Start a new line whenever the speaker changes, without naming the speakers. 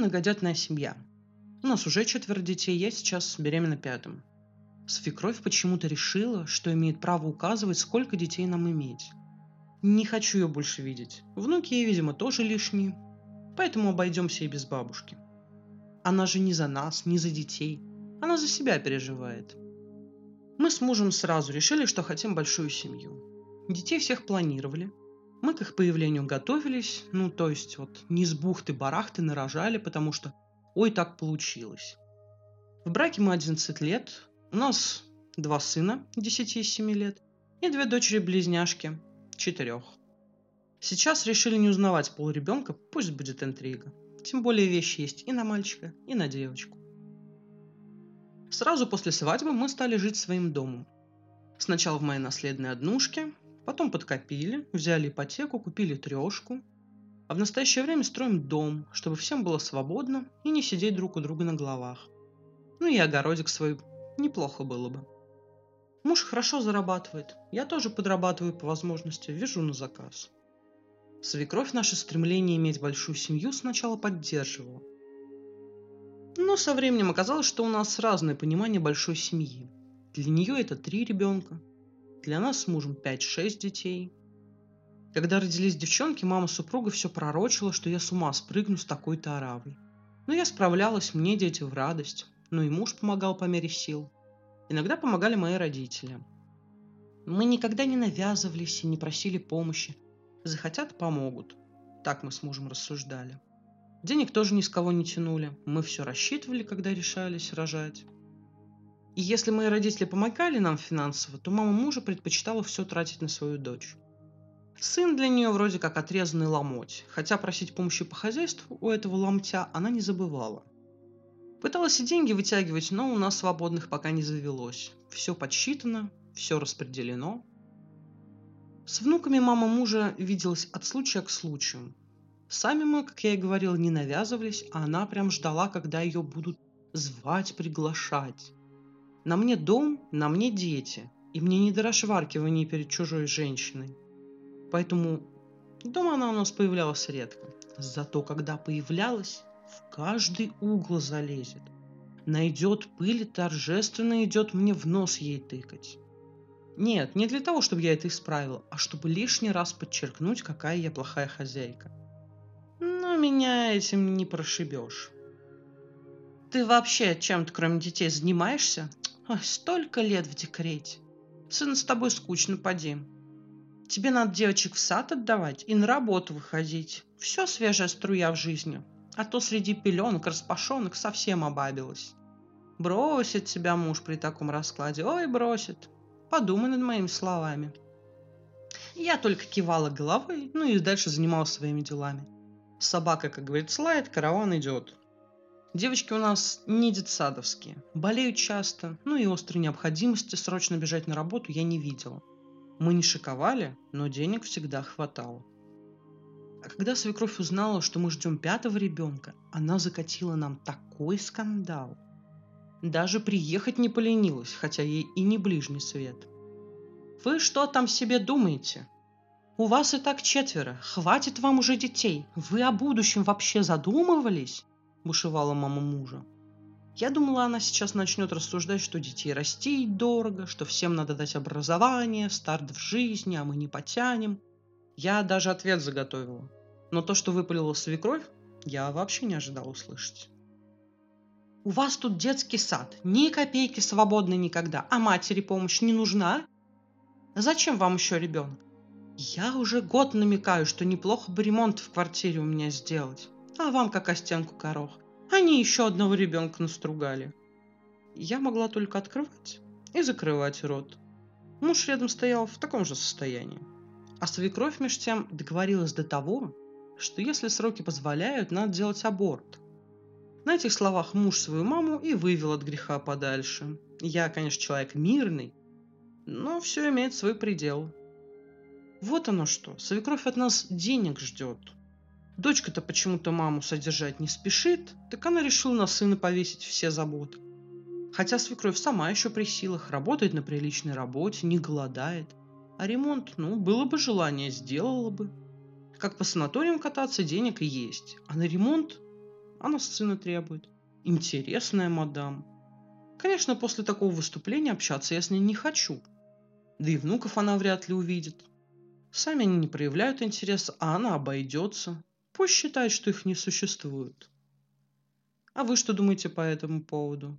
многодетная семья. У нас уже четверо детей, я сейчас беременна пятым. Свекровь почему-то решила, что имеет право указывать, сколько детей нам иметь. Не хочу ее больше видеть. Внуки ей, видимо, тоже лишние. Поэтому обойдемся и без бабушки. Она же не за нас, не за детей. Она за себя переживает. Мы с мужем сразу решили, что хотим большую семью. Детей всех планировали. Мы к их появлению готовились, ну то есть вот не с бухты-барахты нарожали, потому что ой, так получилось. В браке мы 11 лет, у нас два сына 10 и 7 лет и две дочери-близняшки четырех. Сейчас решили не узнавать пол ребенка, пусть будет интрига. Тем более вещи есть и на мальчика, и на девочку. Сразу после свадьбы мы стали жить своим домом. Сначала в моей наследной однушке, потом подкопили, взяли ипотеку, купили трешку. А в настоящее время строим дом, чтобы всем было свободно и не сидеть друг у друга на головах. Ну и огородик свой неплохо было бы. Муж хорошо зарабатывает. Я тоже подрабатываю по возможности, вяжу на заказ. Свекровь наше стремление иметь большую семью сначала поддерживала. Но со временем оказалось, что у нас разное понимание большой семьи. Для нее это три ребенка, для нас с мужем 5-6 детей. Когда родились девчонки, мама супруга все пророчила, что я с ума спрыгну с такой-то оравой. Но я справлялась, мне дети в радость. Ну и муж помогал по мере сил – Иногда помогали мои родители. Мы никогда не навязывались и не просили помощи. Захотят – помогут. Так мы с мужем рассуждали. Денег тоже ни с кого не тянули. Мы все рассчитывали, когда решались рожать. И если мои родители помогали нам финансово, то мама мужа предпочитала все тратить на свою дочь. Сын для нее вроде как отрезанный ломоть, хотя просить помощи по хозяйству у этого ломтя она не забывала. Пыталась и деньги вытягивать, но у нас свободных пока не завелось. Все подсчитано, все распределено. С внуками мама мужа виделась от случая к случаю. Сами мы, как я и говорил, не навязывались, а она прям ждала, когда ее будут звать, приглашать. На мне дом, на мне дети, и мне не до расшваркивания перед чужой женщиной. Поэтому дома она у нас появлялась редко. Зато когда появлялась, в каждый угол залезет. Найдет пыль и торжественно идет мне в нос ей тыкать. Нет, не для того, чтобы я это исправил, а чтобы лишний раз подчеркнуть, какая я плохая хозяйка. Но меня этим не прошибешь. Ты вообще чем-то, кроме детей, занимаешься? Ой, столько лет в декрете. Сын с тобой скучно, поди. Тебе надо девочек в сад отдавать и на работу выходить. Все свежая струя в жизни а то среди пеленок, распашонок совсем обабилась. Бросит тебя муж при таком раскладе, ой, бросит. Подумай над моими словами. Я только кивала головой, ну и дальше занималась своими делами. Собака, как говорится, лает, караван идет. Девочки у нас не детсадовские, болеют часто, ну и острой необходимости срочно бежать на работу я не видела. Мы не шиковали, но денег всегда хватало. А когда свекровь узнала, что мы ждем пятого ребенка, она закатила нам такой скандал. Даже приехать не поленилась, хотя ей и не ближний свет. «Вы что там себе думаете? У вас и так четверо, хватит вам уже детей. Вы о будущем вообще задумывались?» – бушевала мама мужа. Я думала, она сейчас начнет рассуждать, что детей растить дорого, что всем надо дать образование, старт в жизни, а мы не потянем – я даже ответ заготовила. Но то, что выпалила свекровь, я вообще не ожидал услышать. У вас тут детский сад, ни копейки свободной никогда, а матери помощь не нужна? Зачем вам еще ребенок? Я уже год намекаю, что неплохо бы ремонт в квартире у меня сделать. А вам как о стенку корох. Они еще одного ребенка настругали. Я могла только открывать и закрывать рот. Муж рядом стоял в таком же состоянии. А свекровь меж тем договорилась до того, что если сроки позволяют, надо делать аборт. На этих словах муж свою маму и вывел от греха подальше. Я, конечно, человек мирный, но все имеет свой предел. Вот оно что, свекровь от нас денег ждет. Дочка-то почему-то маму содержать не спешит, так она решила на сына повесить все заботы. Хотя свекровь сама еще при силах, работает на приличной работе, не голодает. А ремонт, ну, было бы желание, сделала бы. Как по санаториям кататься, денег и есть. А на ремонт она сына требует. Интересная мадам. Конечно, после такого выступления общаться я с ней не хочу. Да и внуков она вряд ли увидит. Сами они не проявляют интереса, а она обойдется пусть считают, что их не существует. А вы что думаете по этому поводу?